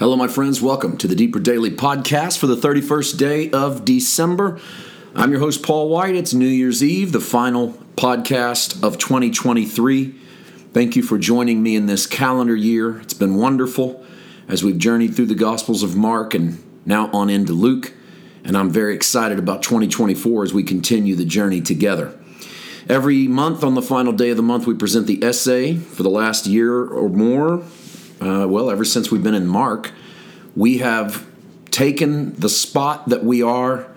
Hello, my friends. Welcome to the Deeper Daily Podcast for the 31st day of December. I'm your host, Paul White. It's New Year's Eve, the final podcast of 2023. Thank you for joining me in this calendar year. It's been wonderful as we've journeyed through the Gospels of Mark and now on into Luke. And I'm very excited about 2024 as we continue the journey together. Every month, on the final day of the month, we present the essay for the last year or more uh, well, ever since we've been in Mark, we have taken the spot that we are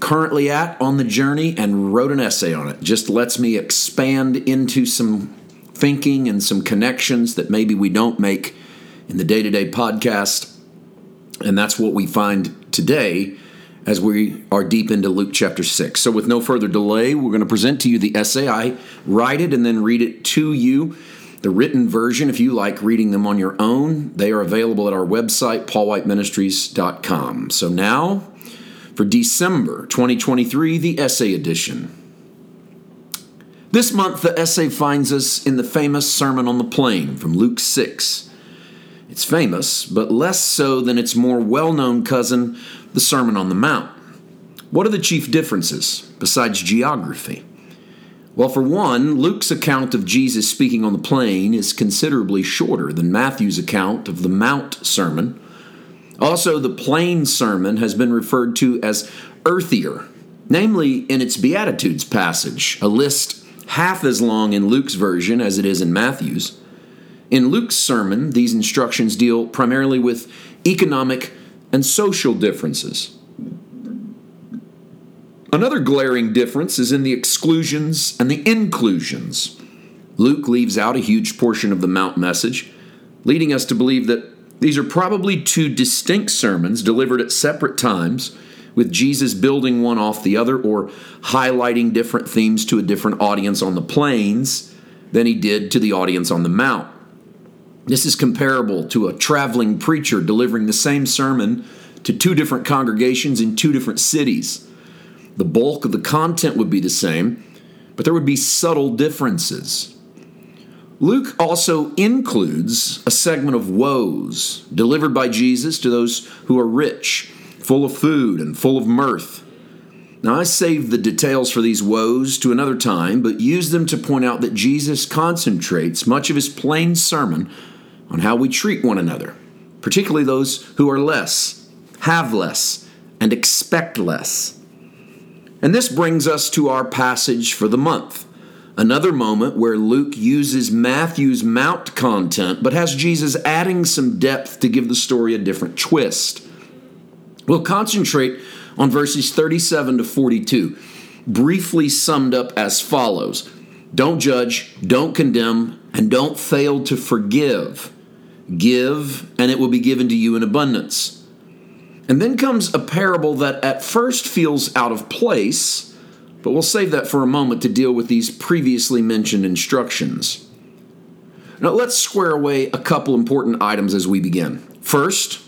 currently at on the journey and wrote an essay on it. Just lets me expand into some thinking and some connections that maybe we don't make in the day to day podcast. And that's what we find today as we are deep into Luke chapter 6. So, with no further delay, we're going to present to you the essay. I write it and then read it to you. The written version, if you like reading them on your own, they are available at our website, paulwhiteministries.com. So now, for December 2023, the essay edition. This month, the essay finds us in the famous Sermon on the Plain from Luke 6. It's famous, but less so than its more well known cousin, the Sermon on the Mount. What are the chief differences, besides geography? Well, for one, Luke's account of Jesus speaking on the plain is considerably shorter than Matthew's account of the Mount Sermon. Also, the plain sermon has been referred to as earthier, namely in its Beatitudes passage, a list half as long in Luke's version as it is in Matthew's. In Luke's sermon, these instructions deal primarily with economic and social differences. Another glaring difference is in the exclusions and the inclusions. Luke leaves out a huge portion of the Mount message, leading us to believe that these are probably two distinct sermons delivered at separate times, with Jesus building one off the other or highlighting different themes to a different audience on the plains than he did to the audience on the Mount. This is comparable to a traveling preacher delivering the same sermon to two different congregations in two different cities. The bulk of the content would be the same, but there would be subtle differences. Luke also includes a segment of woes delivered by Jesus to those who are rich, full of food, and full of mirth. Now, I saved the details for these woes to another time, but use them to point out that Jesus concentrates much of his plain sermon on how we treat one another, particularly those who are less, have less, and expect less. And this brings us to our passage for the month. Another moment where Luke uses Matthew's Mount content, but has Jesus adding some depth to give the story a different twist. We'll concentrate on verses 37 to 42, briefly summed up as follows Don't judge, don't condemn, and don't fail to forgive. Give, and it will be given to you in abundance. And then comes a parable that at first feels out of place, but we'll save that for a moment to deal with these previously mentioned instructions. Now, let's square away a couple important items as we begin. First,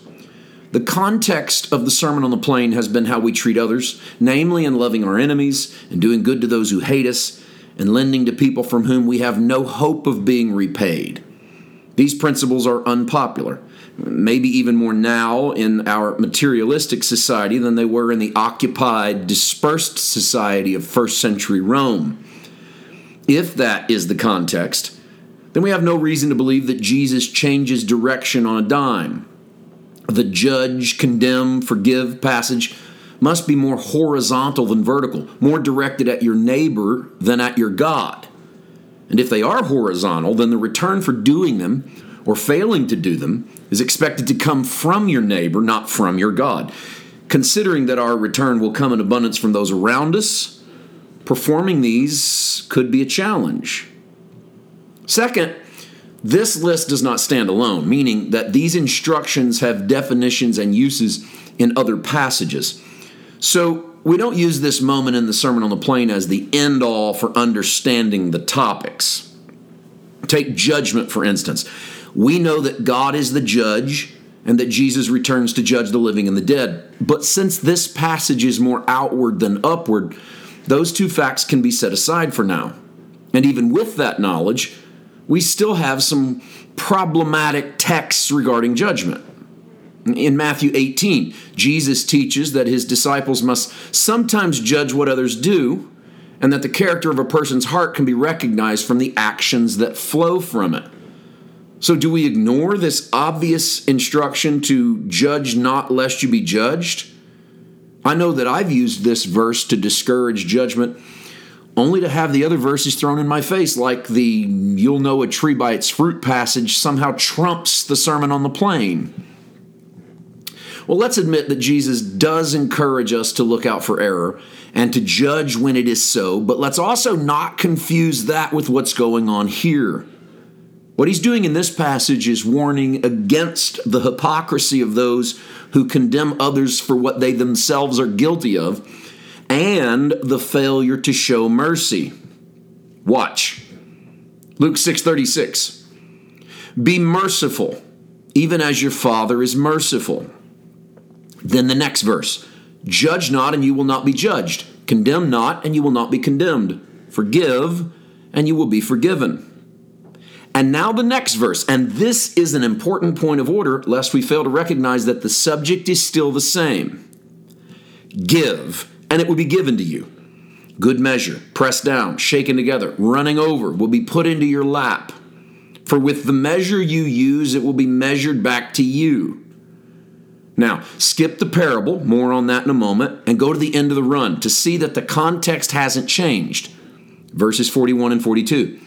the context of the Sermon on the Plain has been how we treat others, namely in loving our enemies and doing good to those who hate us and lending to people from whom we have no hope of being repaid. These principles are unpopular maybe even more now in our materialistic society than they were in the occupied, dispersed society of first century Rome. If that is the context, then we have no reason to believe that Jesus changes direction on a dime. The judge, condemn, forgive passage must be more horizontal than vertical, more directed at your neighbor than at your God. And if they are horizontal, then the return for doing them or failing to do them is expected to come from your neighbor, not from your God. Considering that our return will come in abundance from those around us, performing these could be a challenge. Second, this list does not stand alone, meaning that these instructions have definitions and uses in other passages. So we don't use this moment in the Sermon on the Plain as the end all for understanding the topics. Take judgment, for instance. We know that God is the judge and that Jesus returns to judge the living and the dead. But since this passage is more outward than upward, those two facts can be set aside for now. And even with that knowledge, we still have some problematic texts regarding judgment. In Matthew 18, Jesus teaches that his disciples must sometimes judge what others do, and that the character of a person's heart can be recognized from the actions that flow from it. So, do we ignore this obvious instruction to judge not lest you be judged? I know that I've used this verse to discourage judgment only to have the other verses thrown in my face, like the you'll know a tree by its fruit passage somehow trumps the Sermon on the Plain. Well, let's admit that Jesus does encourage us to look out for error and to judge when it is so, but let's also not confuse that with what's going on here. What he's doing in this passage is warning against the hypocrisy of those who condemn others for what they themselves are guilty of and the failure to show mercy. Watch. Luke 6:36. Be merciful, even as your Father is merciful. Then the next verse. Judge not and you will not be judged. Condemn not and you will not be condemned. Forgive and you will be forgiven. And now the next verse, and this is an important point of order, lest we fail to recognize that the subject is still the same. Give, and it will be given to you. Good measure, pressed down, shaken together, running over, will be put into your lap. For with the measure you use, it will be measured back to you. Now, skip the parable, more on that in a moment, and go to the end of the run to see that the context hasn't changed. Verses 41 and 42.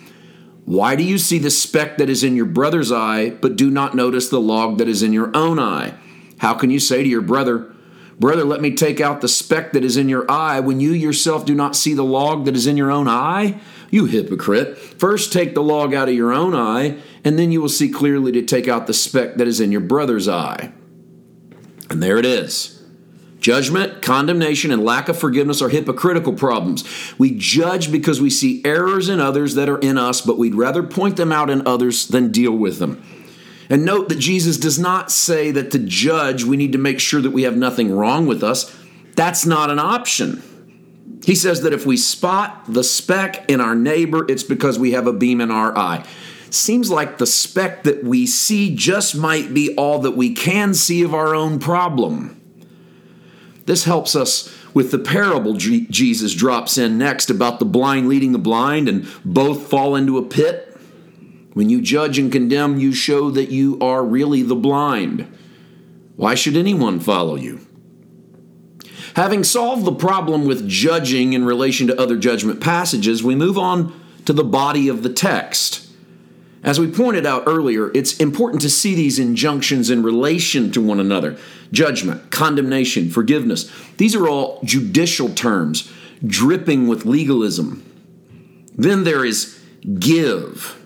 Why do you see the speck that is in your brother's eye, but do not notice the log that is in your own eye? How can you say to your brother, Brother, let me take out the speck that is in your eye, when you yourself do not see the log that is in your own eye? You hypocrite. First take the log out of your own eye, and then you will see clearly to take out the speck that is in your brother's eye. And there it is. Judgment, condemnation, and lack of forgiveness are hypocritical problems. We judge because we see errors in others that are in us, but we'd rather point them out in others than deal with them. And note that Jesus does not say that to judge, we need to make sure that we have nothing wrong with us. That's not an option. He says that if we spot the speck in our neighbor, it's because we have a beam in our eye. Seems like the speck that we see just might be all that we can see of our own problem. This helps us with the parable Jesus drops in next about the blind leading the blind and both fall into a pit. When you judge and condemn, you show that you are really the blind. Why should anyone follow you? Having solved the problem with judging in relation to other judgment passages, we move on to the body of the text. As we pointed out earlier, it's important to see these injunctions in relation to one another judgment, condemnation, forgiveness. These are all judicial terms, dripping with legalism. Then there is give.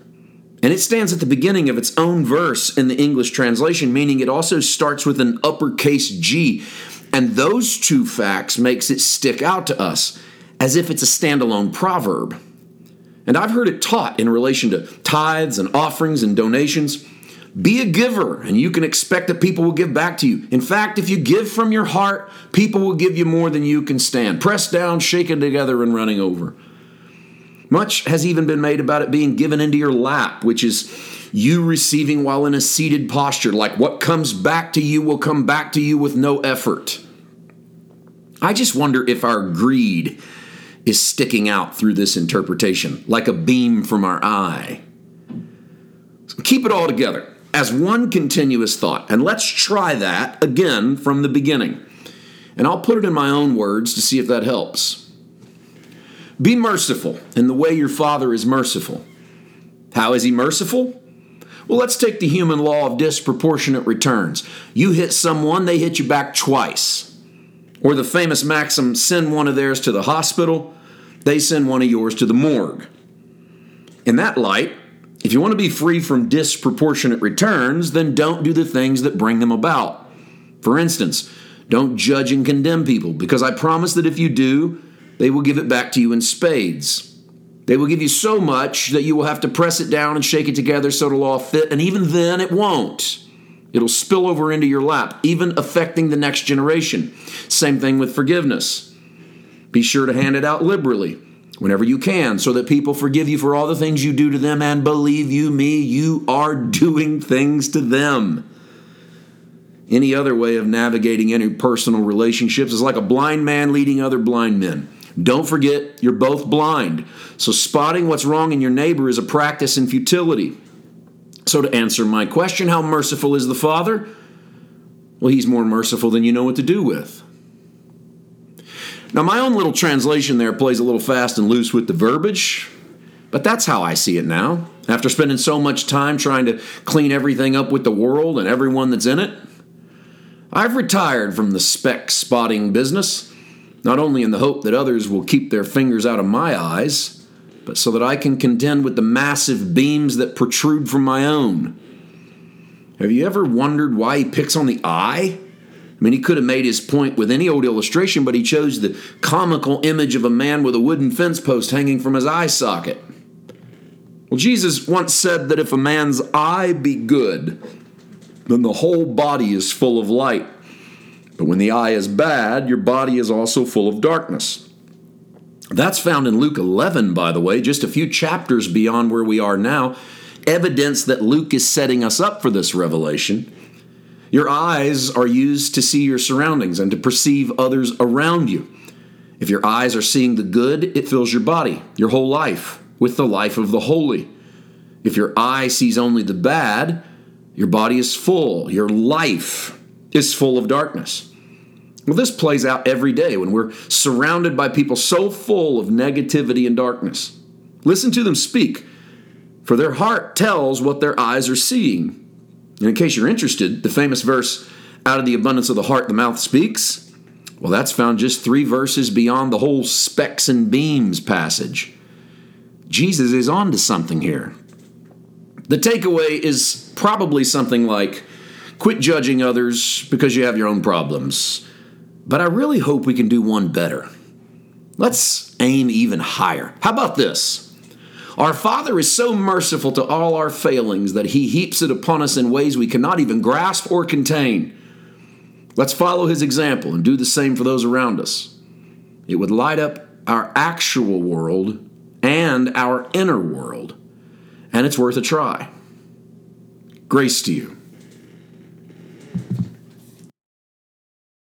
And it stands at the beginning of its own verse in the English translation, meaning it also starts with an uppercase G. And those two facts makes it stick out to us as if it's a standalone proverb. And I've heard it taught in relation to tithes and offerings and donations. Be a giver, and you can expect that people will give back to you. In fact, if you give from your heart, people will give you more than you can stand. Pressed down, shaken together, and running over. Much has even been made about it being given into your lap, which is you receiving while in a seated posture, like what comes back to you will come back to you with no effort. I just wonder if our greed is sticking out through this interpretation, like a beam from our eye. So keep it all together as one continuous thought, and let's try that again from the beginning. And I'll put it in my own words to see if that helps. Be merciful in the way your Father is merciful. How is He merciful? Well, let's take the human law of disproportionate returns. You hit someone, they hit you back twice. Or the famous maxim send one of theirs to the hospital, they send one of yours to the morgue. In that light, if you want to be free from disproportionate returns, then don't do the things that bring them about. For instance, don't judge and condemn people, because I promise that if you do, they will give it back to you in spades. They will give you so much that you will have to press it down and shake it together so it'll all fit, and even then it won't. It'll spill over into your lap, even affecting the next generation. Same thing with forgiveness. Be sure to hand it out liberally whenever you can so that people forgive you for all the things you do to them and believe you me, you are doing things to them. Any other way of navigating interpersonal relationships is like a blind man leading other blind men. Don't forget, you're both blind. So, spotting what's wrong in your neighbor is a practice in futility. So, to answer my question, how merciful is the Father? Well, He's more merciful than you know what to do with. Now, my own little translation there plays a little fast and loose with the verbiage, but that's how I see it now. After spending so much time trying to clean everything up with the world and everyone that's in it, I've retired from the speck spotting business, not only in the hope that others will keep their fingers out of my eyes, so that I can contend with the massive beams that protrude from my own. Have you ever wondered why he picks on the eye? I mean, he could have made his point with any old illustration, but he chose the comical image of a man with a wooden fence post hanging from his eye socket. Well, Jesus once said that if a man's eye be good, then the whole body is full of light. But when the eye is bad, your body is also full of darkness. That's found in Luke 11, by the way, just a few chapters beyond where we are now. Evidence that Luke is setting us up for this revelation. Your eyes are used to see your surroundings and to perceive others around you. If your eyes are seeing the good, it fills your body, your whole life, with the life of the holy. If your eye sees only the bad, your body is full, your life is full of darkness. Well, this plays out every day when we're surrounded by people so full of negativity and darkness. Listen to them speak, for their heart tells what their eyes are seeing. And in case you're interested, the famous verse, out of the abundance of the heart the mouth speaks, well, that's found just three verses beyond the whole specks and beams passage. Jesus is on to something here. The takeaway is probably something like quit judging others because you have your own problems. But I really hope we can do one better. Let's aim even higher. How about this? Our Father is so merciful to all our failings that He heaps it upon us in ways we cannot even grasp or contain. Let's follow His example and do the same for those around us. It would light up our actual world and our inner world, and it's worth a try. Grace to you.